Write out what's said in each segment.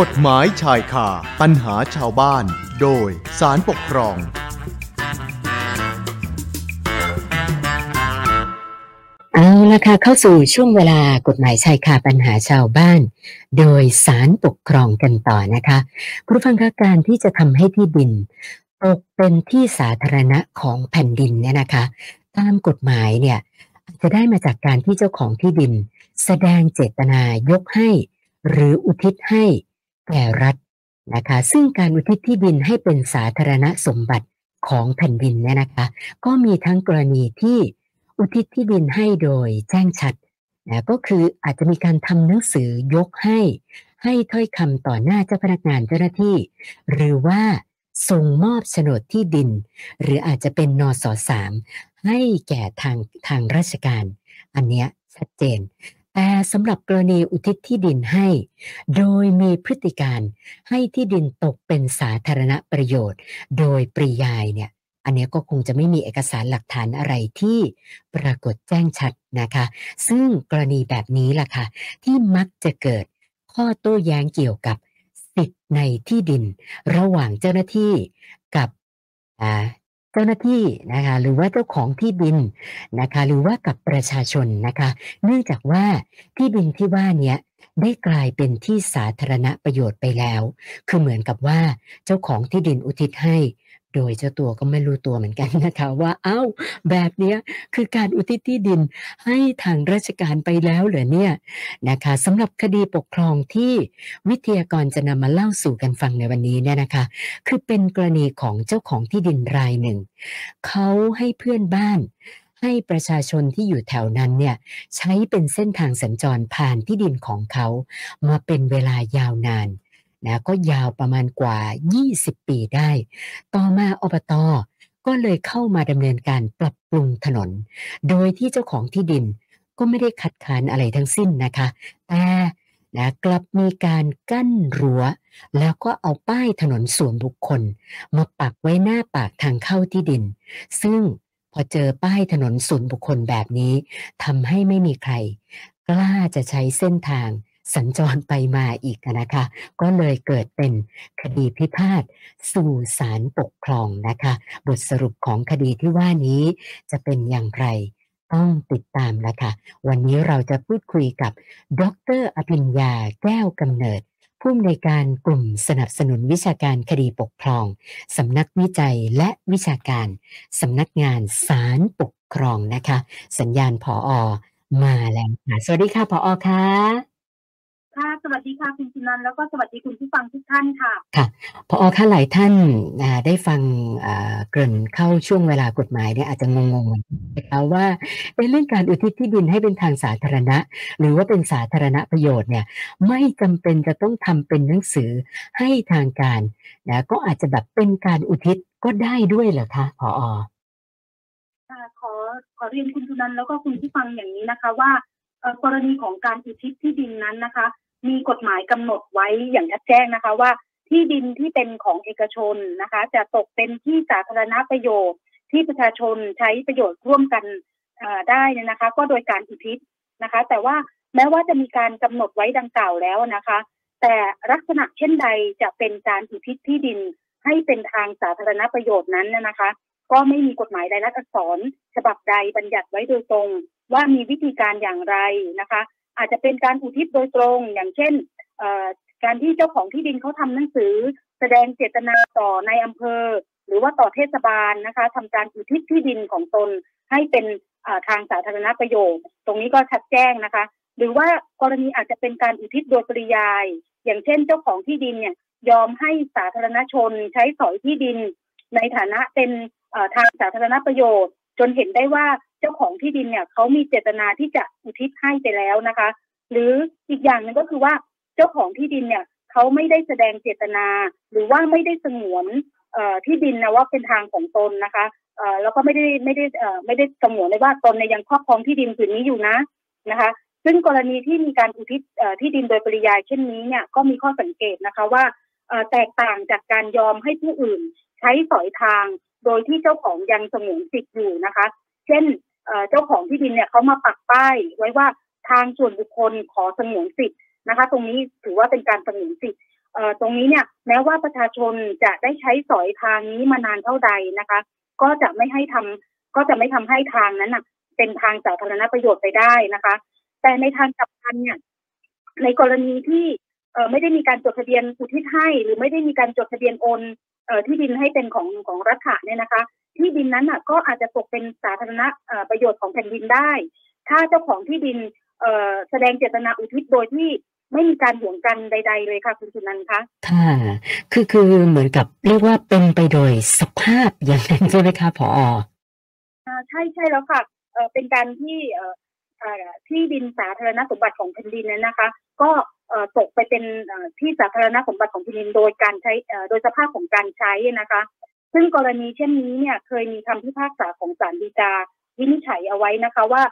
กฎหมายชายคาปัญหาชาวบ้าน โดยสารปกครอง เอาละค่ะเข้าสู่ช่วงเวลากฎหมายชายคาปัญหาชาวบ้าน โดยสารปกครองกันต่อนะคะคุณผู้ฟังคะการที่จะทำให้ที่ดินตกเป็นที่สาธารณะของแผ่นดินเนี่ยนะคะ ตามกฎหมายเนี่ยจะได้มาจากการที่เจ้าของที่ดิน แสดงเจตนายกให้ หรืออุทิศให้ แก่รัฐนะคะซึ่งการอุทิศที่ดินให้เป็นสาธารณสมบัติของแผ่นดินเนี่ยนะคะ ก็มีทั้งกรณีที่อุทิศที่ดินให้โดยแจ้งชัดนะก็คืออาจจะมีการทำหนังสือยกให้ ให้ถ้อยคำต่อหน้าเจ้าพนักงานเจ้าหน้าที่ หรือว่าส่งมอบโฉนดที่ดิน หรืออาจจะเป็นนสสามให้แก่ทางทางราชการ อันเนี้ยชัดเจน แต่สำหรับกรณีอุทิศที่ดินให้ โดยมีพฤติการให้ที่ดินตกเป็นสาธารณประโยชน์ โดยปริยายเนี่ยอันนี้ก็คงจะไม่มีเอกสารหลักฐานอะไรที่ปรากฏแจ้งชัดนะคะ ซึ่งกรณีแบบนี้ล่ะค่ะ ที่มักจะเกิดข้อโต้แย้งเกี่ยวกับสิทธิ์ในที่ดิน ระหว่างเจ้าหน้าที่กับ เจ้าหน้าที่นะคะหรือว่าเจ้าของที่ดินนะคะหรือว่ากับประชาชนนะคะเนื่องจากว่าที่ดินที่ว่านี้ได้กลายเป็นที่สาธารณประโยชน์ไปแล้ว คือเหมือนกับว่าเจ้าของที่ดินอุทิศให้ โดยเจ้าตัวก็ไม่รู้ตัวเหมือนกันนะคะว่าเอา้าแบบนี้คือการอุทิศที่ดินให้ทางราชการไปแล้วเหรอเนี่ยนะคะสำหรับคดีปกครองที่วิทยากรจะนำมาเล่าสู่กันฟังในวันนี้เนี่ยนะคะ คือเป็นกรณีของเจ้าของที่ดินรายหนึ่ง เขาให้เพื่อนบ้านให้ประชาชนที่อยู่แถวนั้นเนี่ยใช้เป็นเส้นทางสัญจรผ่านที่ดินของเขา มาเป็นเวลายาวนาน นะก็ยาวประมาณกว่า 20 ปีได้ ต่อมาอบตก็เลยเข้ามาดำเนินการปรับปรุงถนน โดยที่เจ้าของที่ดินก็ไม่ได้คัดค้านอะไรทั้งสิ้นนะคะ แต่นะกลับมีการกั้นรั้ว แล้วก็เอาป้ายถนนส่วนบุคคล มาปักไว้หน้าปากทางเข้าที่ดิน ซึ่งพอเจอป้ายถนนส่วนบุคคลแบบนี้ทำให้ไม่มีใคร กล้าจะใช้เส้นทาง สัญจรไปมาอีกนะคะ ก็เลยเกิดเป็นคดีพิพาทสู่ศาลปกครองนะคะ บทสรุปของคดีที่ว่านี้จะเป็นอย่างไรต้องติดตามแล้วค่ะ วันนี้เราจะพูดคุยกับ ดรอภิญญาแก้วกำเนิด ผู้อำนวยการกลุ่มสนับสนุนวิชาการคดีปกครอง สำนักวิจัยและวิชาการ สำนักงานศาลปกครองนะคะ สัญญาณผออมาแล้วค่ะ สวัสดีค่ะผออค่ะ ค่ะสวัสดีค่ะคุณชินันแล้วก็สวัสดีคุณผู้ฟังทุกท่านค่ะค่ะพอค่ะหลายท่านได้ฟังเกริ่นเข้าช่วงเวลากฎหมายเนี่ยอาจจะงงๆนะคะว่าในเรื่องการอุทิศที่ดินให้เป็นทางสาธารณะ หรือว่าเป็นสาธารณประโยชน์เนี่ยไม่จำเป็นจะต้องทำเป็นหนังสือให้ทางการนะก็อาจจะแบบเป็นการอุทิศก็ได้ด้วยเหรอคะพออขอขอเรียนคุณชุนันแล้วก็คุณผู้ฟังอย่างนี้นะคะว่ากรณีของการอุทิศที่ดินนั้นนะคะ มีกฎหมายกำหนดไว้อย่างชัดแจ้งนะคะว่า ที่ดินที่เป็นของเอกชนนะคะ จะตกเป็นที่สาธารณประโยชน์ ที่ประชาชนใช้ประโยชน์ร่วมกันได้นะคะ ก็โดยการอุทิศนะคะ แต่ว่าแม้ว่าจะมีการกำหนดไว้ดังกล่าวแล้วนะคะ แต่ลักษณะเช่นใดจะเป็นการอุทิศที่ดินให้เป็นทางสาธารณประโยชน์นั้นนะคะ ก็ไม่มีกฎหมายใดลักษร ฉบับใดบัญญัติไว้โดยตรง ว่ามีวิธีการอย่างไรนะคะ อาจจะเป็นการอุทิศโดยตรง อย่างเช่นการที่เจ้าของที่ดินเขาทำหนังสือ แสดงเจตนาต่อในอำเภอ หรือว่าต่อเทศบาลนะคะทำการอุทิศที่ดินของตนให้เป็นทางสาธารณประโยชน์ ตรงนี้ก็ชัดแจ้งนะคะ หรือว่ากรณีอาจจะเป็นการอุทิศโดยปริยาย อย่างเช่น เจ้าของที่ดินเนี่ยยอมให้สาธารณชนใช้สอยที่ดิน ในฐานะเป็นทางสาธารณประโยชน์ จนเห็นได้ว่าเจ้าของที่ดินเนี่ยเขามีเจตนาที่จะอุทิศให้ไปแล้วนะคะ หรืออีกอย่างหนึ่งก็คือว่าเจ้าของที่ดินเนี่ยเขาไม่ได้แสดงเจตนา หรือว่าไม่ได้สงวนที่ดินนะว่าเป็นทางของตนนะคะแล้วก็ไม่ได้ไม่ได้ไม่ได้สงวนเลยว่าตนในยังครอบครองที่ดินผืนนี้อยู่นะนะคะ ซึ่งกรณีที่มีการอุทิศที่ดินโดยปริยายเช่นนี้เนี่ยก็มีข้อสังเกตนะคะว่า แตกต่างจากการยอมให้ผู้อื่น ใช้สอยทาง โดยที่เจ้าของยังสงวนสิทธิ์อยู่นะคะ เช่นเจ้าของที่ดินเนี่ยเขามาปักป้ายไว้ว่าทางส่วนบุคคลขอสงวนสิทธิ์นะคะ ตรงนี้ถือว่าเป็นการสงวนสิทธิ์ตรงนี้เนี่ยแม้ว่าประชาชนจะได้ใช้สอยทางนี้มานานเท่าใดนะคะ ก็จะไม่ให้ทำก็จะไม่ทำให้ทางนั้นนะเป็นทางสาธารณประโยชน์ไปได้นะคะ แต่ในทางกลับกันเนี่ยในกรณีที่ ไม่ได้มีการจดทะเบียนอุทิศให้หรือไม่ได้มีการจดทะเบียนโอนเอ่อที่ดินให้เป็นของของรัฐะเนี่ยนะคะ ที่ดินนั้นน่ะก็อาจจะตกเป็นสาธารณเอ่อประโยชน์ของแผ่นดินได้ ถ้าเจ้าของที่ดินเอ่อแสดงเจตนาอุทิศโดยที่ไม่มีการห่วงกันใด ๆ เลยค่ะคุณสุนันท์คะค่ะ คือคือเหมือนกับเรียกว่าเป็นไปโดยสภาพอย่างนั้นใช่ไหมคะผออ่าใช่ใช่แล้วค่ะเอ่อเป็นการที่เอ่อเอ่อที่ดินสาธารณสมบัติของแผ่นดินนั้นนะคะ ก็เอ่อ ตกไปเป็นที่สาธารณสมบัติของแผ่นดินโดยการใช้โดยสภาพของการใช้นะคะ ซึ่งกรณีเช่นนี้เนี่ยเคยมีคำพิพากษาของศาลฎีกาวินิจฉัยเอาไว้นะคะว่า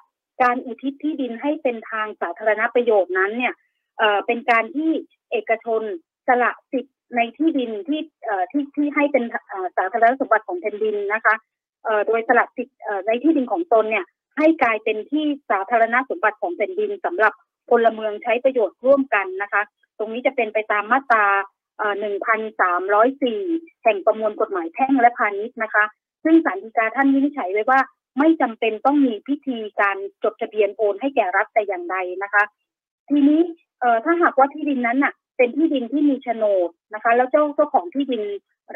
การอุทิศที่ดินให้เป็นทางสาธารณประโยชน์นั้นเนี่ยเป็นการที่เอกชนสละสิทธิ์ในที่ดินที่ที่ที่ให้เป็นสาธารณสมบัติของแผ่นดินนะคะโดยสละสิทธิ์ในที่ดินของตนเนี่ยให้กลายเป็นที่สาธารณสมบัติของแผ่นดินสำหรับ พลเมืองใช้ประโยชน์ร่วมกันนะคะ ตรงนี้จะเป็นไปตามมาตรา 1,304 แห่งประมวลกฎหมายแพ่งและพาณิชย์นะคะ ซึ่งศาลฎีกาท่านวินิจฉัยไว้ว่าไม่จำเป็นต้องมีพิธีการจดทะเบียนโอนให้แก่รัฐแต่อย่างใดนะคะ ทีนี้เออถ้าหากว่าที่ดินนั้นน่ะ เป็นที่ดินที่มีโฉนดนะคะ แล้วเจ้าเจ้าของที่ดิน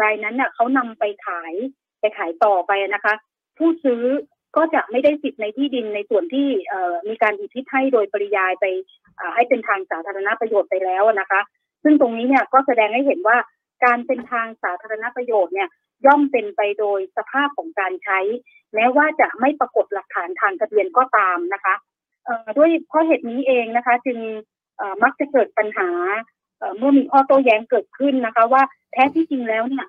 รายนั้นน่ะเขานำไปขายไปขายต่อไปนะคะ ผู้ซื้อ ก็จะไม่ได้สิทธิ์ในที่ดินในส่วนที่มีการอุทิศให้โดยปริยายไปให้เป็นทางสาธารณประโยชน์ไปแล้วนะคะ ซึ่งตรงนี้เนี่ยก็แสดงให้เห็นว่าการเป็นทางสาธารณประโยชน์เนี่ยย่อมเป็นไปโดยสภาพของการใช้ แม้ว่าจะไม่ปรากฏหลักฐานทางทะเบียนก็ตามนะคะด้วยเพราะเหตุนี้เองนะคะ จึงมักจะเกิดปัญหาเมื่อมีข้อโต้แย้งเกิดขึ้นนะคะ ว่าแท้ที่จริงแล้วเนี่ย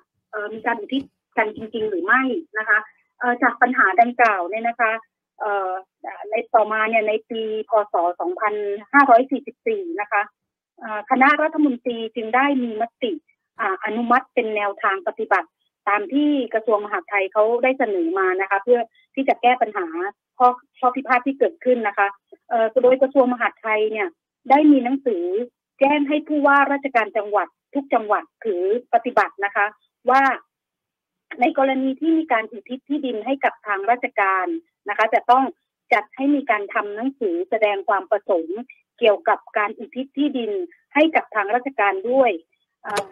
มีการอุทิศกันจริง ๆ หรือไม่นะคะ จากปัญหาดังกล่าวเนี่ยนะคะเอ่อในต่อมาเนี่ยในปีพศ 2544 นะคะอ่อคณะรัฐมนตรีจึงได้มีมติอ่าอนุมัติเป็นแนวทางปฏิบัติ ตามที่กระทรวงมหาดไทยเขาได้เสนอมานะคะ เพื่อที่จะแก้ปัญหาข้อข้อพิพาทที่เกิดขึ้นนะคะเอ่อโดยกระทรวงมหาดไทยเนี่ยได้มีหนังสือแจ้งให้ผู้ว่าราชการจังหวัดทุกจังหวัดถือปฏิบัตินะคะ ว่า ในกรณีที่มีการอุทิศที่ดินให้กับทางราชการนะคะ จะต้องจัดให้มีการทำหนังสือแสดงความประสงค์เกี่ยวกับการอุทิศที่ดินให้กับทางราชการด้วย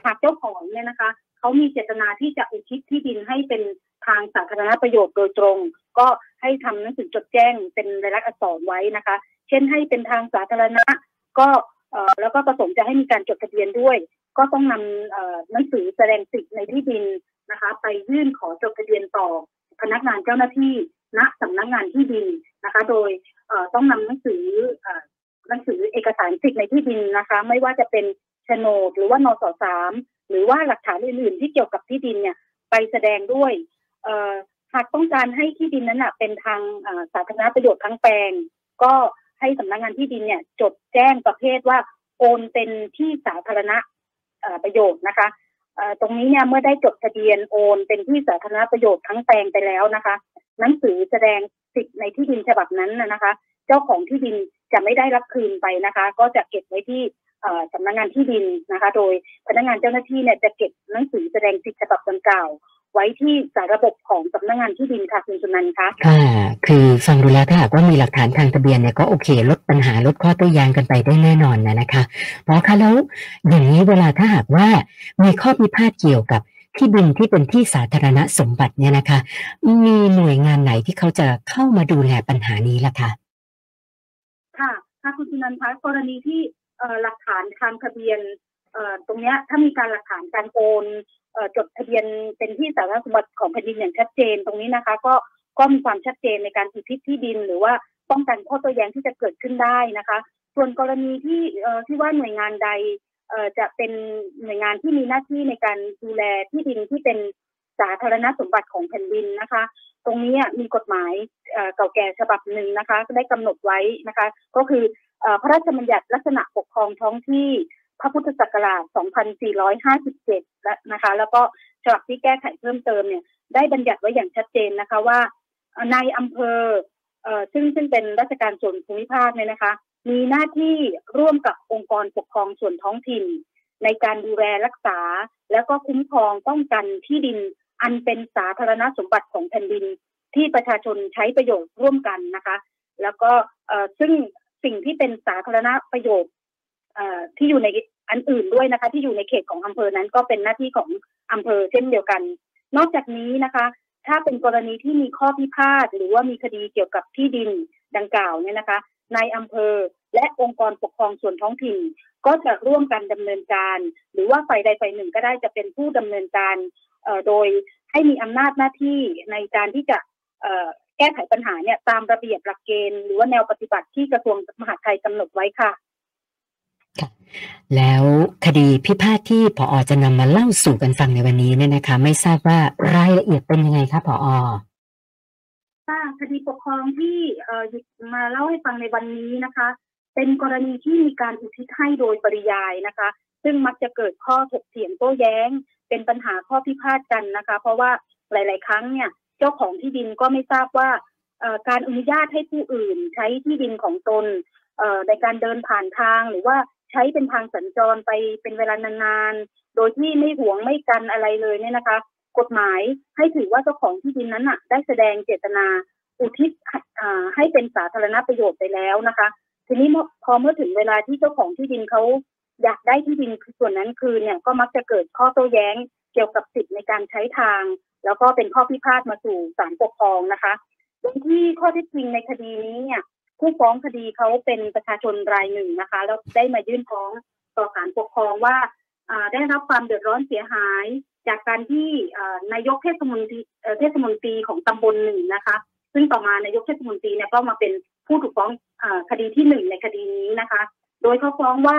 หากเจ้าของเนี่ยนะคะเขามีเจตนาที่จะอุทิศที่ดินให้เป็นทางสาธารณประโยชน์โดยตรง ก็ให้ทำหนังสือจดแจ้งเป็นรายลักษณ์อักษรไว้นะคะ เช่นให้เป็นทางสาธารณะ ก็แล้วก็ประสงค์จะให้มีการจดทะเบียนด้วย ก็ต้องนำหนังสือแสดงสิทธิ์ในที่ดิน นะคะ ไปยื่นขอจดทะเบียนต่อพนักงานเจ้าหน้าที่ณสำนักงานที่ดินนะคะ โดยต้องนำหนังสือหนังสือเอกสารสิทธิ์ในที่ดินนะคะ ไม่ว่าจะเป็นโฉนดหรือว่านสสามหรือว่าหลักฐานอื่น ๆ ที่เกี่ยวกับที่ดินเนี่ยไปแสดงด้วยหากต้องการให้ที่ดินนั้นเป็นทางสาธารณประโยชน์ทั้งแปลง ก็ให้สำนักงานที่ดินเนี่ยจดแจ้งประเภทว่าโอนเป็นที่สาธารณะประโยชน์นะคะ ตรงนี้เนี่ยเมื่อได้จดทะเบียนโอนเป็นที่สาธารณประโยชน์ทั้งแปลงไปแล้วนะคะหนังสือแสดงสิทธิ์ในที่ดินฉบับนั้นนะคะ เจ้าของที่ดินจะไม่ได้รับคืนไปนะคะ ก็จะเก็บไว้ที่สำนักงานที่ดินนะคะ โดยพนักงานเจ้าหน้าที่เนี่ยจะเก็บหนังสือแสดงสิทธิ์ฉบับดังกล่าว ไว้ที่สารระบบของสำนักงานที่ดินค่ะคุณสุนันท์คะค่ะ คือฟังดูแล้วถ้าหากว่ามีหลักฐานทางทะเบียนเนี่ยก็โอเค ลดปัญหาลดข้อโต้แย้งกันไปได้แน่นอนนะนะคะหมอคะแล้วอย่างนี้เวลาถ้าหากว่ามีข้อพิพาทเกี่ยวกับที่ดินที่เป็นที่สาธารณสมบัติเนี่ยนะคะ มีหน่วยงานไหนที่เขาจะเข้ามาดูแลปัญหานี้ล่ะคะค่ะค่ะคุณสุนันท์คะกรณีที่เอ่อหลักฐานทางทะเบียนเอ่อตรงเนี้ยถ้ามีการหลักฐานการโอนเอ่อ จดทะเบียนเป็นที่สาธารณสมบัติของแผ่นดินอย่างชัดเจนตรงนี้นะคะ ก็ก็มีความชัดเจนในการอุทิศที่ดิน หรือว่าป้องกันข้อโต้แย้งที่จะเกิดขึ้นได้นะคะ ส่วนกรณีที่ที่ว่าหน่วยงานใดจะเป็นหน่วยงานที่มีหน้าที่ในการดูแลที่ดินที่เป็นสาธารณสมบัติของแผ่นดินนะคะ ตรงนี้มีกฎหมายเก่าแก่ฉบับหนึ่งนะคะ ได้กำหนดไว้นะคะ ก็คือพระราชบัญญัติลักษณะปกครองท้องที่ พระพุทธศักราช 2457 และนะคะ แล้วก็ฉบับที่แก้ไขเพิ่มเติมเนี่ย ได้บัญญัติไว้อย่างชัดเจนนะคะว่าในอำเภอเอ่อซึ่งซึ่งเป็นราชการส่วนภูมิภาคเนี่ยนะคะ มีหน้าที่ร่วมกับองค์กรปกครองส่วนท้องถิ่น ในการดูแลรักษา แล้วก็คุ้มครองป้องกันที่ดินอันเป็นสาธารณสมบัติของแผ่นดินที่ประชาชนใช้ประโยชน์ร่วมกันนะคะ แล้วก็ซึ่งสิ่งที่เป็นสาธารณประโยชน์ ที่อยู่ในอันอื่นด้วยนะคะ ที่อยู่ในเขตของอำเภอนั้นก็เป็นหน้าที่ของอำเภอเช่นเดียวกัน นอกจากนี้นะคะ ถ้าเป็นกรณีที่มีข้อพิพาทหรือว่ามีคดีเกี่ยวกับที่ดินดังกล่าวเนี่ยนะคะในอำเภอและองค์กรปกครองส่วนท้องถิ่น ก็จะร่วมกันดำเนินการ หรือว่าฝ่ายใดฝ่ายหนึ่งก็ได้จะเป็นผู้ดำเนินการโดยให้มีอำนาจหน้าที่ในการที่จะแก้ไขปัญหาเนี่ยตามระเบียบหลักเกณฑ์หรือว่าแนวปฏิบัติที่กระทรวงมหาดไทยกำหนดไว้ค่ะ แล้วคดีพิพาทที่ผออจะนำมาเล่าสู่กันฟังในวันนี้เนี่ยนะคะ ไม่ทราบว่ารายละเอียดเป็นยังไงคะผออค่ะคดีปกครองที่เอ่อมาเล่าให้ฟังในวันนี้นะคะ เป็นกรณีที่มีการอุทิศให้โดยปริยายนะคะ ซึ่งมักจะเกิดข้อถกเถียงโต้แย้ง เป็นปัญหาข้อพิพาทกันนะคะ เพราะว่าหลาย ๆ ครั้งเนี่ย เจ้าของที่ดินก็ไม่ทราบว่าการอนุญาตให้ผู้อื่นใช้ที่ดินของตนในการเดินผ่านทางหรือว่า ใช้เป็นทางสัญจรไปเป็นเวลานานๆ โดยที่ไม่หวงไม่กันอะไรเลยเนี่ยนะคะ กฎหมายให้ถือว่าเจ้าของที่ดินนั้นอะ ได้แสดงเจตนาอุทิศให้เป็นสาธารณประโยชน์ไปแล้วนะคะ ทีนี้พอเมื่อถึงเวลาที่เจ้าของที่ดินเขาอยากได้ที่ดินส่วนนั้นคืนเนี่ยก็มักจะเกิดข้อโต้แย้งเกี่ยวกับสิทธิ์ในการใช้ทาง แล้วก็เป็นข้อพิพาทมาสู่ศาลปกครองนะคะโดยที่ข้อที่จริงในคดีนี้เนี่ย ผู้ฟ้องคดีเขาเป็นประชาชนรายหนึ่งนะคะแล้วได้มายื่นฟ้องต่อศาลปกครองว่าได้รับความเดือดร้อนเสียหาย จากการที่นายกเทศมนตรีเทศมนตรีของตำบลหนึ่งนะคะ ซึ่งต่อมานายกเทศมนตรีเนี่ยก็มาเป็นผู้ถูกฟ้องคดีที่หนึ่งในคดีนี้นะคะ โดยเขาฟ้องว่า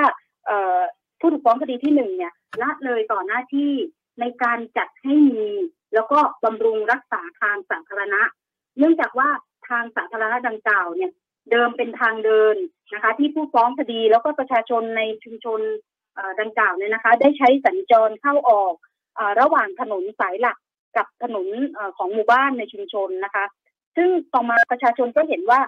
ผู้ถูกฟ้องคดีที่หนึ่งเนี่ยละเลยต่อหน้าที่ในการจัดให้มีแล้วก็บำรุงรักษาทางสาธารณะ เนื่องจากว่าทางสาธารณะดังกล่าวเนี่ย เดิมเป็นทางเดินนะคะ ที่ผู้ฟ้องคดีแล้วก็ประชาชนในชุมชนดังกล่าวเนี่ยนะคะ ได้ใช้สัญจรเข้าออกอระหว่างถนนสายหลักกับถนนของหมู่บ้านในชุมชนนะคะ ซึ่งต่อมาประชาชนก็เห็นว่า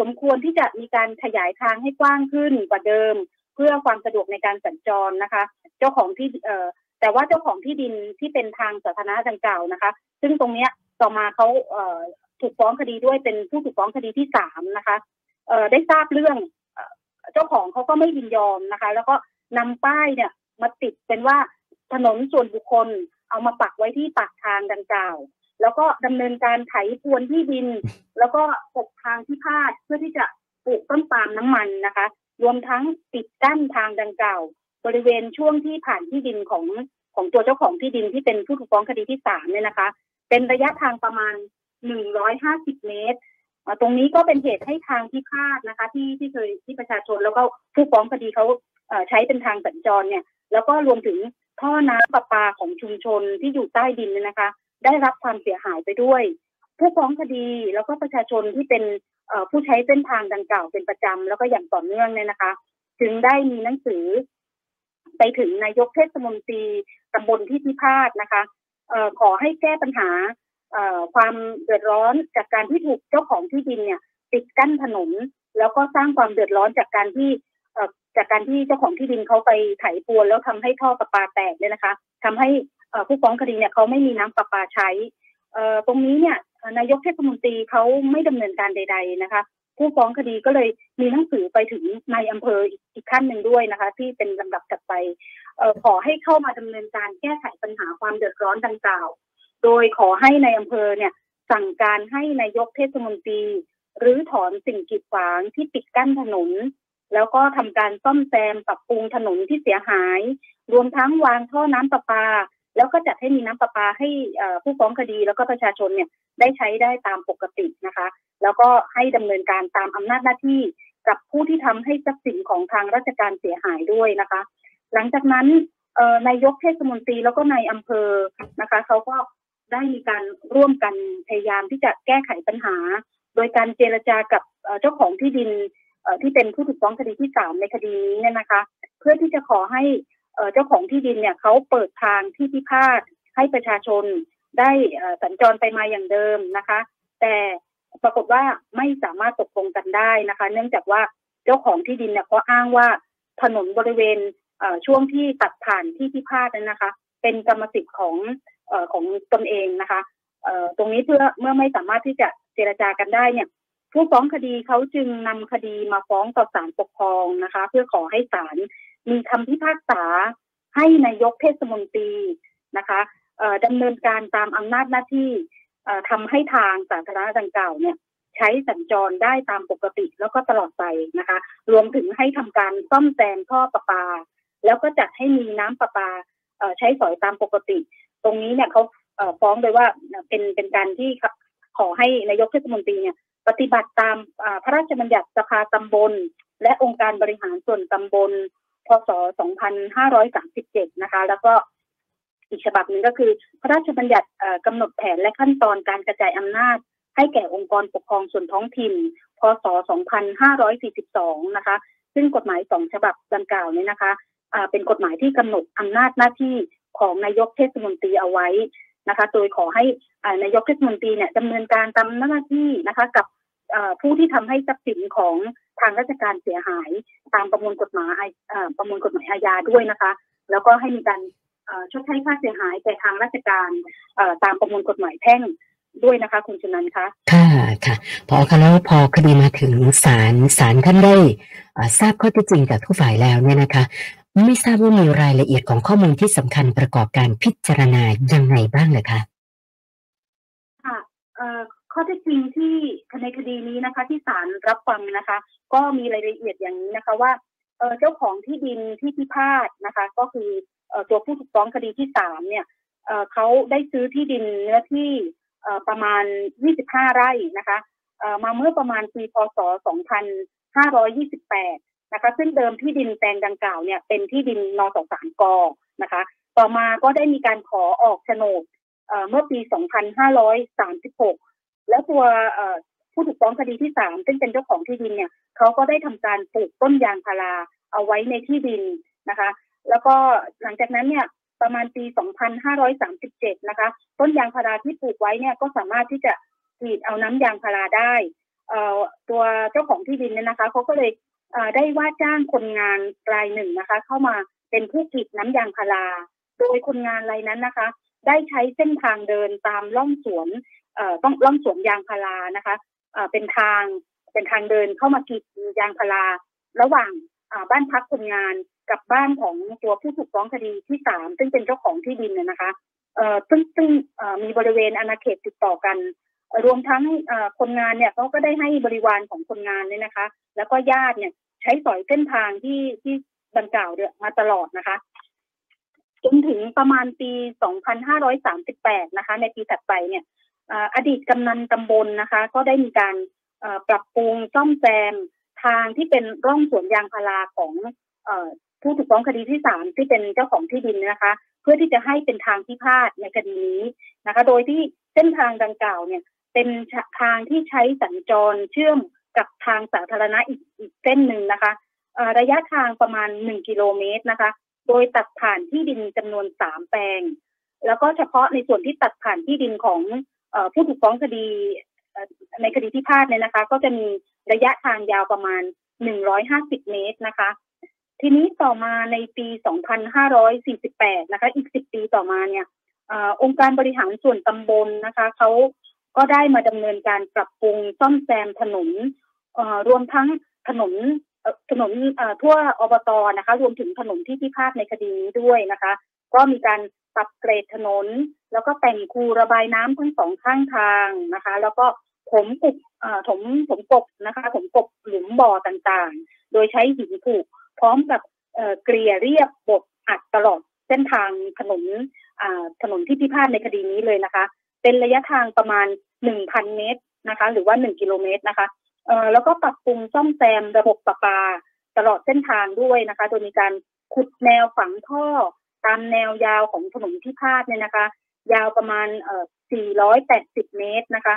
สมควรที่จะมีการขยายทางให้กว้างขึ้นกว่าเดิม เพื่อความสะดวกในการสัญจรนะคะ เจ้าของที่เอแต่ว่าเจ้าของที่ดินที่เป็นทางสาธารณะดังกล่าวนะคะ ซึ่งตรงเนี้ยต่อมาเขาเถูกฟ้องคดีด้วยเป็นผู้ถูกฟ้องคดีที่สามนะคะ เอ่อได้ทราบเรื่องเจ้าของเขาก็ไม่ยินยอมนะคะ แล้วก็นำป้ายเนี่ยมาติดเป็นว่าถนนส่วนบุคคลเอามาปักไว้ที่ปากทางดังกล่าว แล้วก็ดำเนินการไถพวนที่ดิน แล้วก็ปกทางที่พาดเพื่อที่จะปลูกต้นปาล์มน้ำมันนะคะ รวมทั้งปิดกั้นทางดังกล่าว บริเวณช่วงที่ผ่านที่ดินของของตัวเจ้าของที่ดินที่เป็นผู้ถูกฟ้องคดีที่สามเนี่ยนะคะ เป็นระยะทางประมาณหนึ่งร้อยห้าสิบเมตร ตรงนี้ก็เป็นเหตุให้ทางที่พาดนะคะ ที่ที่เคยที่ประชาชนแล้วก็ผู้ฟ้องคดีเขาใช้เป็นทางสัญจรเนี่ย แล้วก็รวมถึงท่อน้ำประปาของชุมชนที่อยู่ใต้ดินเนี่ยนะคะ ได้รับความเสียหายไปด้วย ผู้ฟ้องคดีแล้วก็ประชาชนที่เป็นผู้ใช้เส้นทางดังกล่าวเป็นประจำแล้วก็อย่างต่อเนื่องเนี่ยนะคะถึงได้มีหนังสือ ไปถึงนายกเทศมนตรีตำบลที่พิพาทนะคะขอให้แก้ปัญหา ความเดือดร้อนจากการที่ถูกเจ้าของที่ดินเนี่ยปิดกั้นถนนแล้วก็สร้างความเดือดร้อนจากการที่จากการที่เจ้าของที่ดินเขาไปไถปวนแล้วทำให้ท่อประปาแตกเนี่ยนะคะทำให้ผู้ฟ้องคดีเนี่ยเขาไม่มีน้ำประปาใช้ตรงนี้เนี่ยนายกเทศมนตรีเขาไม่ดำเนินการใด ๆนะคะ ผู้ฟ้องคดีก็เลยมีหนังสือไปถึงในอำเภออีกขั้นหนึ่งด้วยนะคะ ที่เป็นลำดับถัดไปขอให้เข้ามาดำเนินการแก้ไขปัญหาความเดือดร้อนดังกล่าว โดยขอให้ในอำเภอเนี่ยสั่งการให้นายกเทศมนตรีหรือถอนสิ่งกีดขวางที่ปิดกั้นถนน แล้วก็ทำการซ่อมแซมปรับปรุงถนนที่เสียหาย รวมทั้งวางท่อน้ำประปา แล้วก็จัดให้มีน้ำประปาให้ผู้ฟ้องคดีแล้วก็ประชาชนเนี่ยได้ใช้ได้ตามปกตินะคะ แล้วก็ให้ดำเนินการตามอำนาจหน้าที่กับผู้ที่ทำให้ทรัพย์สินของทางราชการเสียหายด้วยนะคะ หลังจากนั้นนายกเทศมนตรีแล้วก็นายอำเภอนะคะเขาก็ ได้มีการร่วมกันพยายามที่จะแก้ไขปัญหา โดยการเจรจากับเจ้าของที่ดินที่เป็นผู้ถูกฟ้องคดีที่สามในคดีนี้เนี่ยนะคะ เพื่อที่จะขอให้เจ้าของที่ดินเนี่ยเขาเปิดทางที่พิพาทให้ประชาชนได้สัญจรไปมาอย่างเดิมนะคะ แต่ปรากฏว่าไม่สามารถตกลงกันได้นะคะ เนื่องจากว่าเจ้าของที่ดินเนี่ยเขาอ้างว่าถนนบริเวณช่วงที่ตัดผ่านที่พิพาทนั้นนะคะ เป็นกรรมสิทธิ์ของ ของตนเองนะคะตรงนี้เพื่อเมื่อไม่สามารถที่จะเจรจากันได้เนี่ยผู้ฟ้องคดีเขาจึงนำคดีมาฟ้องต่อศาลปกครองนะคะ เพื่อขอให้ศาลมีคำพิพากษาให้นายกเทศมนตรีนะคะดำเนินการตามอำนาจหน้าที่ทำให้ทางสาธารณะดังกล่าวเนี่ยใช้สัญจรได้ตามปกติแล้วก็ตลอดไปนะคะ รวมถึงให้ทำการซ่อมแซมท่อประปา แล้วก็จัดให้มีน้ำประปาใช้สอยตามปกติ ตรงนี้เนี่ยเขาฟ้องโดยว่าเป็นเป็นการที่ขอให้นายกเทศมนตรีเนี่ยปฏิบัติตามพระราชบัญญัติสภาตำบล และองค์การบริหารส่วนตำบล พศ 2537 นะคะ แล้วก็อีกฉบับหนึ่งก็คือ พระราชบัญญัติกำหนดแผนและขั้นตอนการกระจายอำนาจ ให้แก่องค์กรปกครองส่วนท้องถิ่น พศ 2542 นะคะ ซึ่งกฎหมายสองฉบับดังกล่าวนี้นะคะเป็นกฎหมายที่กำหนดอำนาจหน้าที่ ของนายกเทศมนตรีเอาไว้นะคะ โดยขอให้นายกเทศมนตรีเนี่ยดำเนินการตามหน้าที่นะคะ กับผู้ที่ทำให้ทรัพย์สินของทางราชการเสียหายตามประมวลกฎหมายประมวลกฎหมายอาญาด้วยนะคะ แล้วก็ให้มีการชดใช้ค่าเสียหายแก่ทางราชการตามประมวลกฎหมายแพ่งด้วยนะคะ คุณชุนันคะค่ะค่ะพอคะแล้วพอคดีมาถึงศาลศาลท่านได้ทราบข้อเท็จจริงจากทุกฝ่ายแล้วเนี่ยนะคะ ไม่ทราบว่ามีรายละเอียดของข้อมูลที่สำคัญประกอบการพิจารณายังไงบ้างเลยคะค่ะข้อเท็จจริงที่ในคดีนี้นะคะ ที่ศาลรับฟังนะคะ ก็มีรายละเอียดอย่างนี้นะคะว่าเจ้าของที่ดินที่พิพาทนะคะ ก็คือตัวผู้ถูกฟ้องคดีที่สามเนี่ยเขาได้ซื้อที่ดินเนื้อที่ประมาณ 25 ไร่นะคะมาเมื่อประมาณปีพศ 2528 นะคะซึ่งเดิมที่ดินแปลงดังกล่าวเนี่ยเป็นที่ดินนสองสารกนะคะ ต่อมาก็ได้มีการขอออกโฉนดเมื่อปี 2536 แล้วตัวผู้ถูกฟ้องคดีที่สามซึ่งเป็นเจ้าของที่ดินเนี่ยเขาก็ได้ทำการปลูกต้นยางพาราเอาไว้ในที่ดินนะคะ แล้วก็หลังจากนั้นเนี่ยประมาณปี 2537 นะคะ ต้นยางพาราที่ปลูกไว้เนี่ยก็สามารถที่จะกรีดเอาน้ำยางพาราได้ตัวเจ้าของที่ดินเนี่ยนะคะเขาก็เลย ได้ว่าจ้างคนงานรายหนึ่งนะคะ เข้ามาเป็นผู้กรีดน้ำยางพารา โดยคนงานรายนั้นนะคะ ได้ใช้เส้นทางเดินตามล่องสวนต้องล่องสวนยางพารานะคะเป็นทางเป็นทางเดินเข้ามากรีดยางพารา ระหว่างบ้านพักคนงานกับบ้านของตัวผู้ถูกฟ้องคดีที่สามซึ่งเป็นเจ้าของที่ดินนะคะเอ่อซึ่งซึ่งมีบริเวณอาณาเขตติดต่อกัน รวมทั้งคนงานเนี่ยเขาก็ได้ให้บริวารของคนงานเนี่ยนะคะ แล้วก็ญาติเนี่ยใช้สอยเส้นทางที่ที่ดังกล่าวเนี่ยมาตลอดนะคะจนถึงประมาณปี 2538 นะคะ ในปีถัดไปเนี่ยอดีตกำนันตำบลนะคะ ก็ได้มีการปรับปรุงซ่อมแซมทางที่เป็นร่องสวนยางพาราของผู้ถูกฟ้องคดีที่สามที่เป็นเจ้าของที่ดินนะคะ เพื่อที่จะให้เป็นทางพิพาทในคดีนี้นะคะ โดยที่เส้นทางดังกล่าวเนี่ย เป็นทางที่ใช้สัญจรเชื่อมกับทางสาธารณะอีกอีกเส้นหนึ่งนะคะระยะทางประมาณหนึ่งกิโลเมตรนะคะ โดยตัดผ่านที่ดินจำนวนสามแปลง แล้วก็เฉพาะในส่วนที่ตัดผ่านที่ดินของผู้ถูกฟ้องคดีในคดีที่พาดเนี่ยนะคะ ก็จะมีระยะทางยาวประมาณ 150 เมตรนะคะ ทีนี้ต่อมาในปี 2548 นะคะ อีก 10 ปีต่อมาเนี่ยอองค์การบริหารส่วนตำบลนะคะเขา ก็ได้มาดำเนินการปรับปรุงซ่อมแซมถนนรวมทั้งถนนถนนทั่วอบตนะคะ รวมถึงถนนที่พิพาทในคดีนี้ด้วยนะคะ ก็มีการปรับเกรดถนน แล้วก็แต่งคูระบายน้ำทั้งสองข้างทางนะคะ แล้วก็ผมกบถมผมกบนะคะผมกบหลุมบ่อต่างๆ โดยใช้หินผูกพร้อมกับเกลี่ยเรียบบดอัดตลอดเส้นทางถนนถนนที่พิพาทในคดีนี้เลยนะคะ เป็นระยะทางประมาณ 1,000 เมตรนะคะ หรือว่า 1 กิโลเมตรนะคะเอ่อแล้วก็ปรับปรุงซ่อมแซมระบบประปา ตลอดเส้นทางด้วยนะคะ โดยมีการขุดแนวฝังท่อ ตามแนวยาวของถนนที่พาดเนี่ยนะคะ ยาวประมาณเอ่อ480 เมตรนะคะ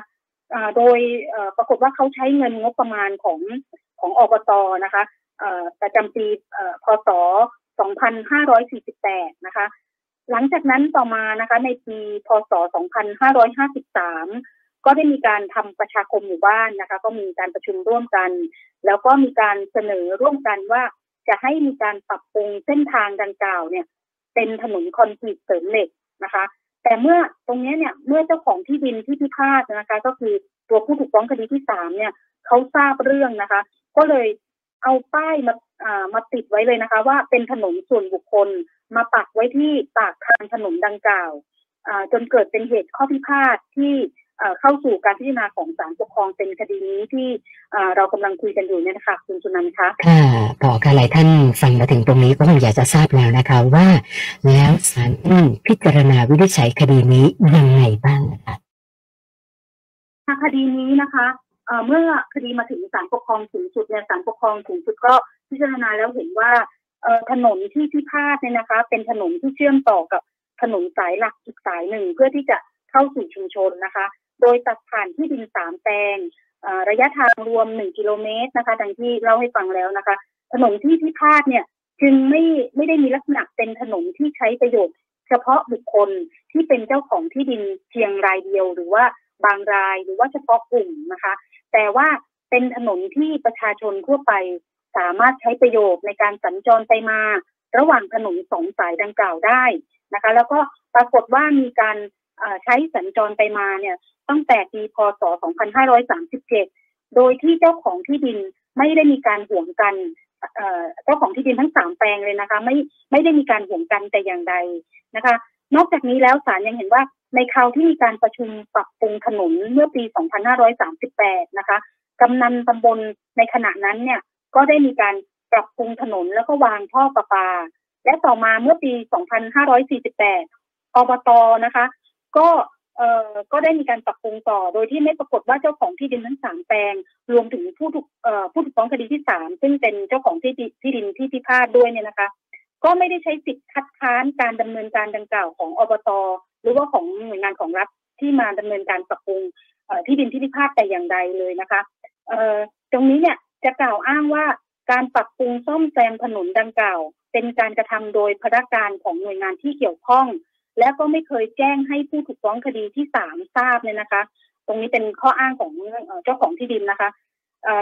อ่าโดยเอ่อปรากฏว่าเขาใช้เงินงบประมาณของของอบตนะคะเอ่อประจำปีเอ่อพศ2548 นะคะ หลังจากนั้นต่อมานะคะ ในปีพศ 2553 ก็ได้มีการทำประชาคมหมู่บ้านนะคะ ก็มีการประชุมร่วมกัน แล้วก็มีการเสนอร่วมกันว่าจะให้มีการปรับปรุงเส้นทางดังกล่าวเนี่ย เป็นถนนคอนกรีตเสริมเหล็กนะคะ แต่เมื่อตรงนี้เนี่ยเมื่อเจ้าของที่ดินที่พิพาทนะคะ ก็คือตัวผู้ถูกฟ้องคดีที่สามเนี่ยเขาทราบเรื่องนะคะ ก็เลยเอาป้ายมาอ่ามาติดไว้เลยนะคะ ว่าเป็นถนนส่วนบุคคล มาปักไว้ที่ปากทางถนนดังกล่าวอ่าจนเกิดเป็นเหตุข้อพิพาทที่เข้าสู่การพิจารณาของศาลปกครองเป็นคดีนี้ที่เรากำลังคุยกันอยู่เนี่ยนะคะคุณสุนันท์คะค่ะพอค่ะหลายท่านฟังมาถึงตรงนี้ก็คงอยากจะทราบแล้วนะคะว่า แล้วศาลพิจารณาวินิจฉัยคดีนี้ยังไงบ้างนะคะคดีนี้นะคะเมื่อคดีมาถึงศาลปกครองสูงสุดเนี่ยศาลปกครองสูงสุดก็พิจารณาแล้วเห็นว่า ถนนที่พิพาทเนี่ยนะคะ เป็นถนนที่เชื่อมต่อกับถนนสายหลักอีกสายหนึ่งเพื่อที่จะเข้าสู่ชุมชนนะคะ โดยตัดผ่านที่ดินสามแปลงระยะทางรวมหนึ่งกิโลเมตรนะคะดังที่เล่าให้ฟังแล้วนะคะ ถนนที่พิพาทเนี่ยจึงไม่ไม่ได้มีลักษณะเป็นถนนที่ใช้ประโยชน์ เฉพาะบุคคลที่เป็นเจ้าของที่ดินเพียงรายเดียว หรือว่าบางรายหรือว่าเฉพาะกลุ่มนะคะ แต่ว่าเป็นถนนที่ประชาชนทั่วไป สามารถใช้ประโยชน์ในการสัญจรไปมา ระหว่างถนนสองสายดังกล่าวได้นะคะ แล้วก็ปรากฏว่ามีการใช้สัญจรไปมาเนี่ยตั้งแต่ปีพศ 2537 โดยที่เจ้าของที่ดินไม่ได้มีการห่วงกันเจ้าของที่ดินทั้งสามแปลงเลยนะคะ ไม่ไม่ได้มีการห่วงกันแต่อย่างใดนะคะ นอกจากนี้แล้วศาลยังเห็นว่าในคราวที่มีการประชุมปรับปรุงถนนเมื่อปี 2538 นะคะกำนันตำบลในขณะนั้นเนี่ย ก็ได้มีการปรับปรุงถนนแล้วก็วางท่อประปา และต่อมาเมื่อปี 2548 อบตนะคะ ก็เอ่อก็ได้มีการปรับปรุงต่อ โดยที่ไม่ปรากฏว่าเจ้าของที่ดินทั้งสามแปลง รวมถึงผู้ถูกเอ่อผู้ถูกฟ้องคดีที่สามซึ่งเป็นเจ้าของที่ที่ดินที่พิพาทด้วยเนี่ยนะคะ ก็ไม่ได้ใช้สิทธิ์คัดค้านการดำเนินการดังกล่าวของอบตหรือว่าของหน่วยงานของรัฐที่มาดำเนินการปรับปรุงที่ดินที่พิพาทแต่อย่างใดเลยนะคะเอ่อตรงนี้เนี่ย จะกล่าวอ้างว่าการปรับปรุงซ่อมแซมถนนดังกล่าว เป็นการกระทำโดยพนักการของหน่วยงานที่เกี่ยวข้อง และก็ไม่เคยแจ้งให้ผู้ถูกฟ้องคดีที่สามทราบเนี่ยนะคะ ตรงนี้เป็นข้ออ้างของเจ้าของที่ดินนะคะ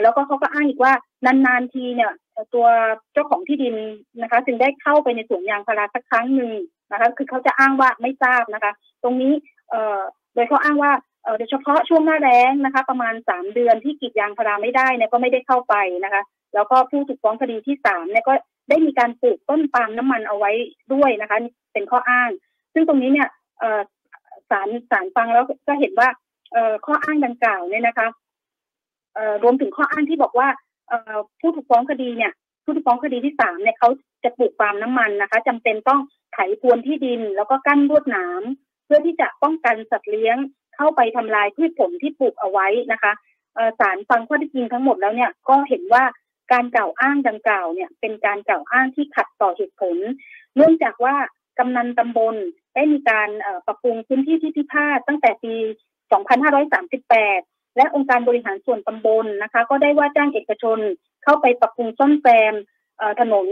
แล้วก็เขาก็อ้างอีกว่านานๆทีเนี่ย ตัวเจ้าของที่ดินนะคะ จึงได้เข้าไปในสวนยางพาราสักครั้งหนึ่งนะคะ คือเขาจะอ้างว่าไม่ทราบนะคะ ตรงนี้เออโดยเขาอ้างว่า โดยเฉพาะช่วงหน้าแล้งนะคะ ประมาณสามเดือนที่กีดยางพาราไม่ได้เนี่ยก็ไม่ได้เข้าไปนะคะ แล้วก็ผู้ถูกฟ้องคดีที่สามเนี่ยก็ได้มีการปลูกต้นปาล์มน้ำมันเอาไว้ด้วยนะคะ เป็นข้ออ้าง ซึ่งตรงนี้เนี่ยศาลศาลฟังแล้วก็เห็นว่าข้ออ้างดังกล่าวเนี่ยนะคะรวมถึงข้ออ้างที่บอกว่าผู้ถูกฟ้องคดีเนี่ย ผู้ถูกฟ้องคดีที่สามเนี่ยเขาจะปลูกปาล์มน้ำมันนะคะจำเป็นต้องไถพรวนที่ดินแล้วก็กั้นรวดหนามเพื่อที่จะป้องกันสัตว์เลี้ยง เข้าไปทำลายพืชผลที่ปลูกเอาไว้นะคะศาลฟังข้อที่จริงทั้งหมดแล้วเนี่ยก็เห็นว่าการกล่าวอ้างดังกล่าวเนี่ยเป็นการกล่าวอ้างที่ขัดต่อเหตุผล เนื่องจากว่ากำนันตำบลได้มีการปรับปรุงพื้นที่ที่พิพาทตั้งแต่ปี 2538 และองค์การบริหารส่วนตำบลนะคะ ก็ได้ว่าจ้างเอกชน เข้าไปปรับปรุงซ่อมแซมถนน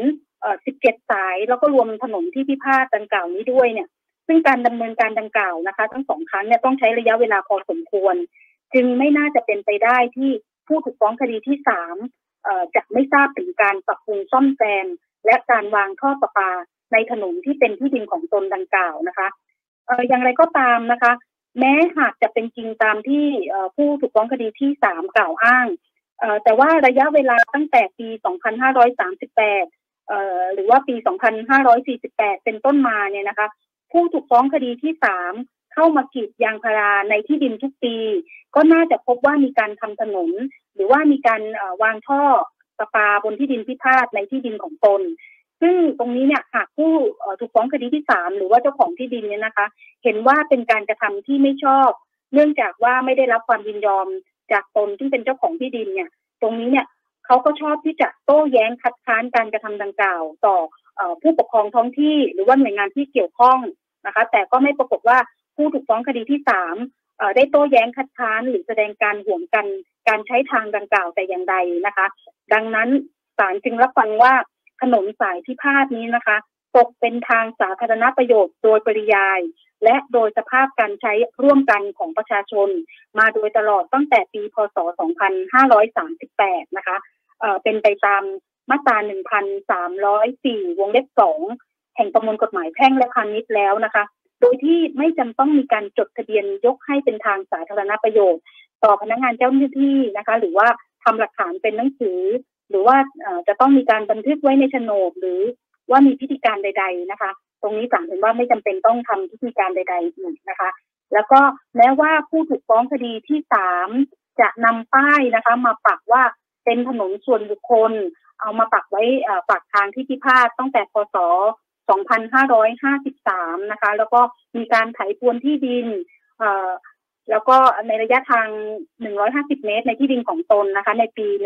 17 สาย แล้วก็รวมถนนที่พิพาทดังกล่าวนี้ด้วยเนี่ย ซึ่งการดำเนินการดังกล่าวนะคะ ทั้งสองครั้งเนี่ยต้องใช้ระยะเวลาพอสมควร จึงไม่น่าจะเป็นไปได้ที่ผู้ถูกฟ้องคดีที่สามจะไม่ทราบถึงการปรับปรุงซ่อมแซมและการวางท่อประปาในถนนที่เป็นที่ดินของตนดังกล่าวนะคะอย่างไรก็ตามนะคะ แม้หากจะเป็นจริงตามที่ผู้ถูกฟ้องคดีที่สามกล่าวอ้างแต่ว่าระยะเวลาตั้งแต่ปี 2538 หรือว่าปี 2548 เป็นต้นมาเนี่ยนะคะ ผู้ถูกฟ้องคดีที่สามเข้ามากรีดยางพาราในที่ดินทุกปี ก็น่าจะพบว่ามีการทำถนน หรือว่ามีการวางท่อประปาบนที่ดินพิพาทในที่ดินของตน ซึ่งตรงนี้เนี่ยหากผู้ถูกฟ้องคดีที่สามหรือว่าเจ้าของที่ดินเนี่ยนะคะ เห็นว่าเป็นการกระทำที่ไม่ชอบ เนื่องจากว่าไม่ได้รับความยินยอมจากตนที่เป็นเจ้าของที่ดินเนี่ย ตรงนี้เนี่ยเขาก็ชอบที่จะโต้แย้งคัดค้านการกระทำดังกล่าว ต่อ ผู้ปกครองท้องที่หรือว่าหน่วยงานที่เกี่ยวข้องนะคะ แต่ก็ไม่ปรากฏว่าผู้ถูกฟ้องคดีที่สามได้โต้แย้งคัดค้านหรือแสดงการห่วงกันการใช้ทางดังกล่าวแต่อย่างใดนะคะ ดังนั้นศาลจึงรับฟังว่าถนนสายที่พาดนี้นะคะ ตกเป็นทางสาธารณประโยชน์โดยปริยาย และโดยสภาพการใช้ร่วมกันของประชาชน มาโดยตลอดตั้งแต่ปีพศ 2538 นะคะเป็นไปตาม มาตรา 1,304 วงเล็บ 2 แห่งประมวลกฎหมายแพ่งและพาณิชย์แล้วนะคะ โดยที่ไม่จำต้องมีการจดทะเบียนยกให้เป็นทางสาธารณประโยชน์ ต่อพนักงานเจ้าหน้าที่นะคะ หรือว่าทำหลักฐานเป็นหนังสือ หรือว่าจะต้องมีการบันทึกไว้ในโฉนดหรือว่ามีพิธีการใด ๆนะคะ ตรงนี้ศาลเห็นว่าไม่จำเป็นต้องทำพิธีการใด ๆอีกนะคะ แล้วก็แม้ว่าผู้ถูกฟ้องคดีที่สามจะนำป้ายนะคะ มาปักว่าเป็นถนนส่วนบุคคล เอามาปักไว้ปักทางที่พิพาทตั้งแต่พศ 2553 นะคะ แล้วก็มีการไถพวนที่ดินแล้วก็ในระยะทาง 150 เมตร ในที่ดินของตนนะคะ ในปี 2556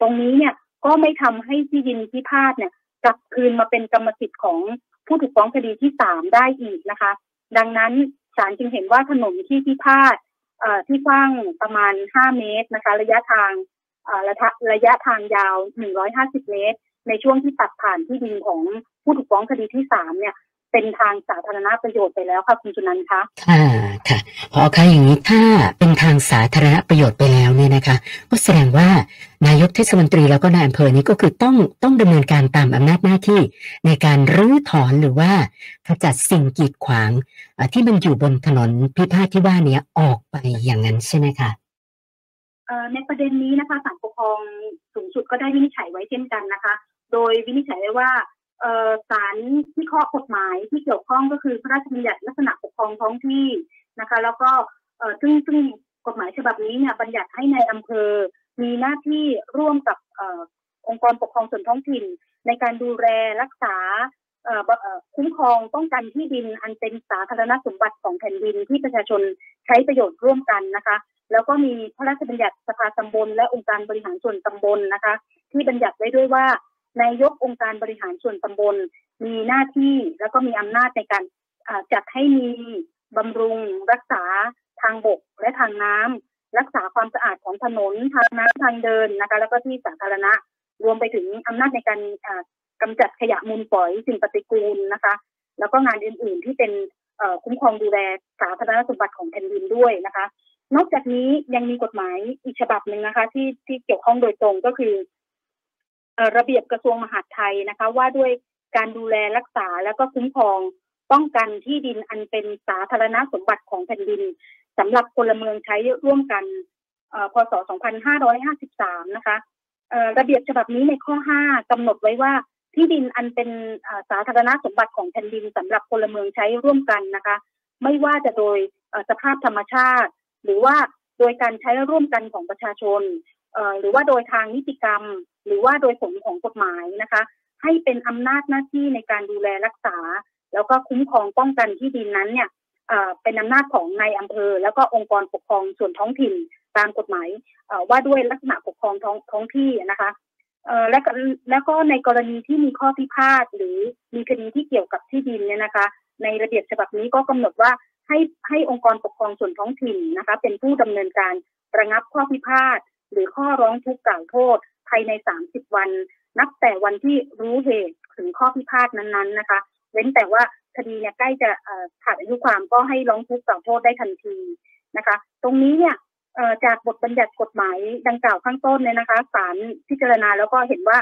ตรงนี้เนี่ยก็ไม่ทำให้ที่ดินพิพาทเนี่ยกลับคืนมาเป็นกรรมสิทธิ์ของผู้ถูกฟ้องคดีที่สามได้อีกนะคะ ดังนั้นศาลจึงเห็นว่าถนนที่พิพาทที่กว้างประมาณ 5 เมตรนะคะ ระยะทาง ระยะระยะทางยาว 150 เมตร ในช่วงที่ตัดผ่านที่ดินของผู้ถูกฟ้องคดีที่สามเนี่ย เป็นทางสาธารณประโยชน์ไปแล้วค่ะคุณจุนันท์คะค่ะค่ะพอคะอย่างนี้ถ้าเป็นทางสาธารณประโยชน์ไปแล้วเนี่ยนะคะ ก็แสดงว่านายกเทศมนตรีแล้วก็นายอำเภอนี้ก็คือต้องต้องดำเนินการตามอำนาจหน้าที่ ในการรื้อถอนหรือว่าขจัดสิ่งกีดขวางที่มันอยู่บนถนนพิพาทที่ว่านี้ออกไปอย่างนั้นใช่ไหมคะ ในประเด็นนี้นะคะศาลปกครองสูงสุดก็ได้วินิจฉัยไว้เช่นกันนะคะ โดยวินิจฉัยไว้ว่าศาลที่ข้อกฎหมายที่เกี่ยวข้องก็คือพระราชบัญญัติลักษณะปกครองท้องที่นะคะ แล้วก็ซึ่งซึ่งกฎหมายฉบับนี้เนี่ยบัญญัติให้ในอำเภอ มีหน้าที่ร่วมกับองค์กรปกครองส่วนท้องถิ่น ในการดูแลรักษา คุ้มครองป้องกันที่ดินอันเป็นสาธารณสมบัติของแผ่นดินที่ประชาชนใช้ประโยชน์ร่วมกันนะคะ แล้วก็มีพระราชบัญญัติสภาตำบลและองค์การบริหารส่วนตำบลนะคะ ที่บัญญัติไว้ด้วยว่านายกองค์การบริหารส่วนตำบล มีหน้าที่แล้วก็มีอำนาจในการจัดให้มีบำรุง รักษาทางบกและทางน้ำรักษาความสะอาดของถนนทางน้ำทางเดินนะคะ แล้วก็ที่สาธารณะรวมไปถึงอำนาจในการ กำจัดขยะมูลฝอยสิ่งปฏิกูลนะคะ แล้วก็งานอื่น ๆ ที่เป็นคุ้มครองดูแลสาธารณสมบัติของแผ่นดินด้วยนะคะ นอกจากนี้ยังมีกฎหมายอีกฉบับหนึ่งนะคะ ที่ที่เกี่ยวข้องโดยตรงก็คือระเบียบกระทรวงมหาดไทยนะคะ ว่าด้วยการดูแลรักษาแล้วก็คุ้มครองป้องกันที่ดินอันเป็นสาธารณสมบัติของแผ่นดินสำหรับพลเมืองใช้ร่วมกันพศ 2553 นะคะระเบียบฉบับนี้ในข้อ 5กำหนดไว้ว่า ที่ดินอันเป็นสาธารณสมบัติของแผ่นดินสำหรับพลเมืองใช้ร่วมกันนะคะ ไม่ว่าจะโดยสภาพธรรมชาติ หรือว่าโดยการใช้ร่วมกันของประชาชน หรือว่าโดยทางนิติกรรม หรือว่าโดยผลของกฎหมายนะคะ ให้เป็นอำนาจหน้าที่ในการดูแลรักษา แล้วก็คุ้มครองป้องกันที่ดินนั้นเนี่ยเป็นอำนาจของนายอำเภอ แล้วก็องค์กรปกครองส่วนท้องถิ่นตามกฎหมายว่าด้วยลักษณะปกครองท้องท้องที่นะคะ และแล้วก็ในกรณีที่มีข้อพิพาทหรือมีคดีที่เกี่ยวกับที่ดินเนี่ยนะคะ ในระเบียบฉบับนี้ก็กำหนดว่าให้ให้องค์กรปกครองส่วนท้องถิ่นนะคะ เป็นผู้ดำเนินการระงับข้อพิพาทหรือข้อร้องทุกข์กล่าวโทษ ภายใน 30 วัน นับแต่วันที่รู้เหตุถึงข้อพิพาทนั้นๆนะคะ เว้นแต่ว่าคดีเนี่ยใกล้จะขาดอายุความก็ให้ร้องทุกข์กล่าวโทษได้ทันทีนะคะ ตรงนี้เนี่ย จากบทบัญญัติกฎหมายดังกล่าวข้างต้นเนี่ยนะคะศาลพิจารณาแล้วก็เห็นว่า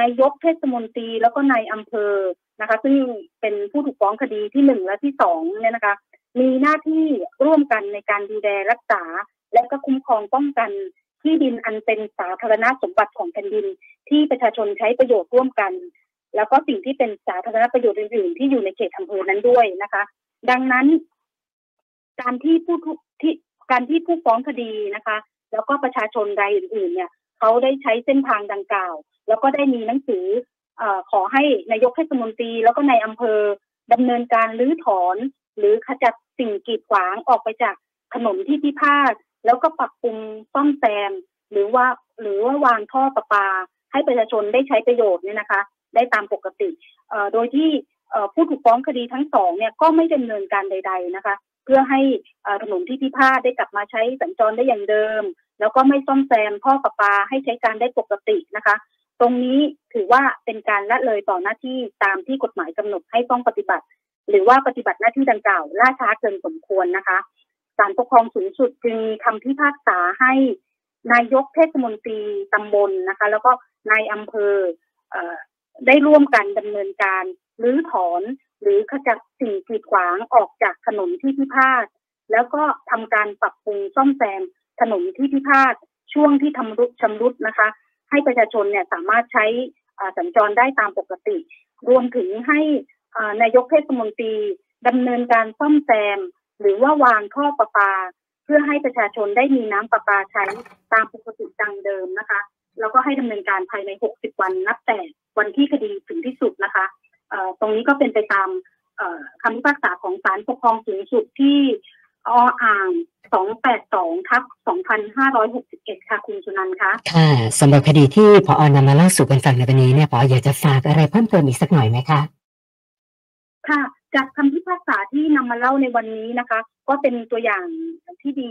นายกเทศมนตรีแล้วก็นายอำเภอนะคะ ซึ่งเป็นผู้ถูกฟ้องคดีที่หนึ่งและที่สองเนี่ยนะคะ มีหน้าที่ร่วมกันในการดูแลรักษา และก็คุ้มครองป้องกันที่ดินอันเป็นสาธารณสมบัติของแผ่นดิน ที่ประชาชนใช้ประโยชน์ร่วมกัน แล้วก็สิ่งที่เป็นสาธารณประโยชน์อื่นๆ ที่อยู่ในเขตอำเภอนั้นด้วยนะคะ ดังนั้น การที่ผู้ที่ การที่ผู้ฟ้องคดีนะคะ แล้วก็ประชาชนรายอื่นๆเนี่ยเขาได้ใช้เส้นทางดังกล่าว แล้วก็ได้มีหนังสืออขอให้นายกเทศมนตรี แล้วก็ในอำเภอดำเนินการรื้อถอน หรือขจัดสิ่งกีดขวางออกไปจากถนนที่พิพาทแล้วก็ปรับปรุงซ่อมแซมหรือว่าหรือว่าวางท่อประปา ให้ประชาชนได้ใช้ประโยชน์เนี่ยนะคะ ได้ตามปกติโดยที่ผู้ถูกฟ้องคดีทั้งสองเนี่ยก็ไม่ดำเนินการใด ๆนะคะ เพื่อให้ถนนที่พิพาทได้กลับมาใช้สัญจรได้อย่างเดิม แล้วก็ไม่ซ่อมแซมท่อประปาให้ใช้การได้ปกตินะคะ ตรงนี้ถือว่าเป็นการละเลยต่อหน้าที่ตามที่กฎหมายกำหนดให้ต้องปฏิบัติ หรือว่าปฏิบัติหน้าที่ดังกล่าวล่าช้าเกินสมควรนะคะศาลปกครองสูงสุดจึงมีคำพิพากษาให้นายกเทศมนตรีตำบลนะคะ แล้วก็นายอำเภออได้ร่วมกันดำเนินการหรือถอน หรือขจัดสิ่งกีดขวางออกจากถนนที่พิพาทแล้วก็ทำการปรับปรุงซ่อมแซมถนนที่พิพาทช่วงที่ทำรุดชำรุดนะคะ ให้ประชาชนเนี่ยสามารถใช้สัญจรได้ตามปกติ รวมถึงให้นายกเทศมนตรีดำเนินการซ่อมแซม หรือว่าวางท่อประปา เพื่อให้ประชาชนได้มีน้ำประปาใช้ตามปกติดังเดิมนะคะ แล้วก็ให้ดำเนินการภายใน 60 วันนับแต่วันที่คดีถึงที่สุดนะคะ ตรงนี้ก็เป็นไปตามคำพิพากษาของศาลปกครองสูงสุดที่ออ่าง 282ทับ2561 ค่ะคุณสุนันท์คะค่ะสำหรับคดีที่พออนำมาเล่าสู่กันฟังในวันนี้เนี่ยพออยากจะฝากอะไรเพิ่มเติมอีกสักหน่อยไหมคะ ค่ะ จากคำพิพากษาที่นำมาเล่าในวันนี้นะคะ ก็เป็นตัวอย่างที่ดี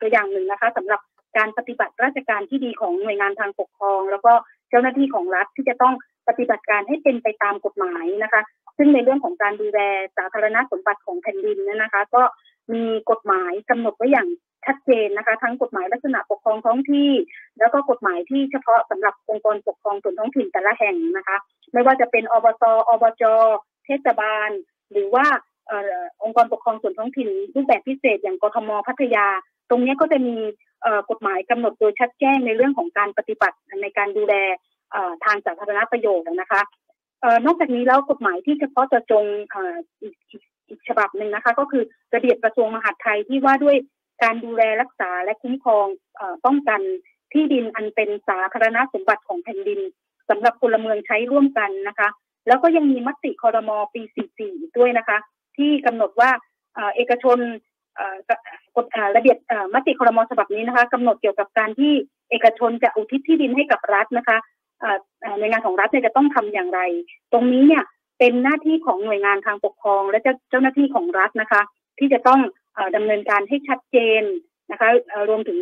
ตัวอย่างหนึ่งนะคะสำหรับการปฏิบัติราชการที่ดีของหน่วยงานทางปกครอง แล้วก็ เจ้าหน้าที่ของรัฐที่จะต้องปฏิบัติการให้เป็นไปตามกฎหมายนะคะ ซึ่งในเรื่องของการดูแลสาธารณสมบัติของแผ่นดินนะคะ ก็มีกฎหมายกำหนดไว้อย่างชัดเจนนะคะ ทั้งกฎหมายลักษณะปกครองท้องที่ แล้วก็กฎหมายที่เฉพาะสำหรับองค์กรปกครองส่วนท้องถิ่นแต่ละแห่งนะคะ ไม่ว่าจะเป็นอบตอบจเทศบาล หรือว่าองค์กรปกครองส่วนท้องถิ่นรูปแบบพิเศษอย่างกทมพัทยา ตรงนี้ก็จะมี กฎหมายกำหนดโดยชัดแจ้งในเรื่องของการปฏิบัติในการดูแลทางสาธารณประโยชน์นะคะนอกจากนี้แล้วกฎหมายที่เฉพาะจะจงอีกฉบับหนึ่งนะคะ ก็คือระเบียบกระทรวงมหาดไทยที่ว่าด้วยการดูแลรักษาและคุ้มครองป้องกันที่ดินอันเป็นสาธารณสมบัติของแผ่นดินสำหรับพลเมืองใช้ร่วมกันนะคะ แล้วก็ยังมีมติคอรมอปี 44 ด้วยนะคะ ที่กำหนดว่าเอกชน กฎระเบียบมติคอรมอฉบับนี้นะคะกำหนดเกี่ยวกับการที่เอกชนจะอุทิศที่ดินให้กับรัฐนะคะหน่วยงานของรัฐเนี่ยจะต้องทำอย่างไร ตรงนี้เนี่ยเป็นหน้าที่ของหน่วยงานทางปกครอง และเจ้าหน้าที่ของรัฐนะคะ ที่จะต้องดำเนินการให้ชัดเจนนะคะรวมถึง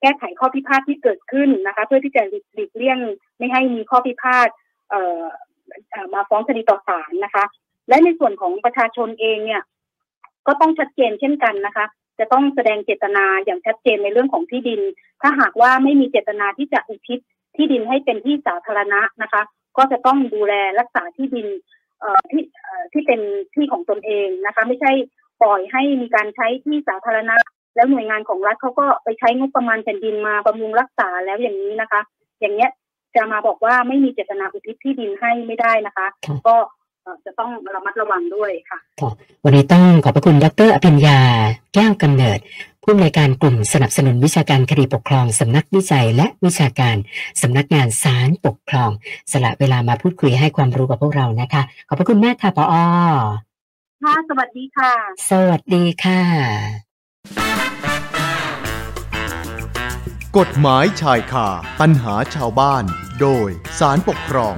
แก้ไขข้อพิพาทที่เกิดขึ้นนะคะ เพื่อที่จะหลีกเลี่ยงไม่ให้มีข้อพิพาทมาฟ้องคดีต่อศาลนะคะ และในส่วนของประชาชนเองเนี่ย ก็ต้องชัดเจนเช่นกันนะคะ จะต้องแสดงเจตนาอย่างชัดเจนในเรื่องของที่ดิน ถ้าหากว่าไม่มีเจตนาที่จะอุทิศที่ดินให้เป็นที่สาธารณะนะคะ ก็จะต้องดูแลรักษาที่ดินที่ที่เป็นที่ของตนเองนะคะ ไม่ใช่ปล่อยให้มีการใช้ที่สาธารณะ แล้วหน่วยงานของรัฐเขาก็ไปใช้งบประมาณแผ่นดินมาบำรุงรักษาแล้วอย่างนี้นะคะ อย่างเนี้ยจะมาบอกว่าไม่มีเจตนาอุทิศที่ดินให้ไม่ได้นะคะ ก็ จะต้องระมัดระวังด้วยค่ะวันนี้ต้องขอบพระคุณดร อภิญญา แก้วกำเนิด ผู้อำนวยการกลุ่มสนับสนุนวิชาการคดีปกครองสำนักวิจัยและวิชาการสำนักงานศาลปกครอง สละเวลามาพูดคุยให้ความรู้กับพวกเรานะคะ ขอบพระคุณมากค่ะปอค่ะสวัสดีค่ะ สวัสดีค่ะ กฎหมายชายคาปัญหาชาวบ้าน โดยสารปกครอง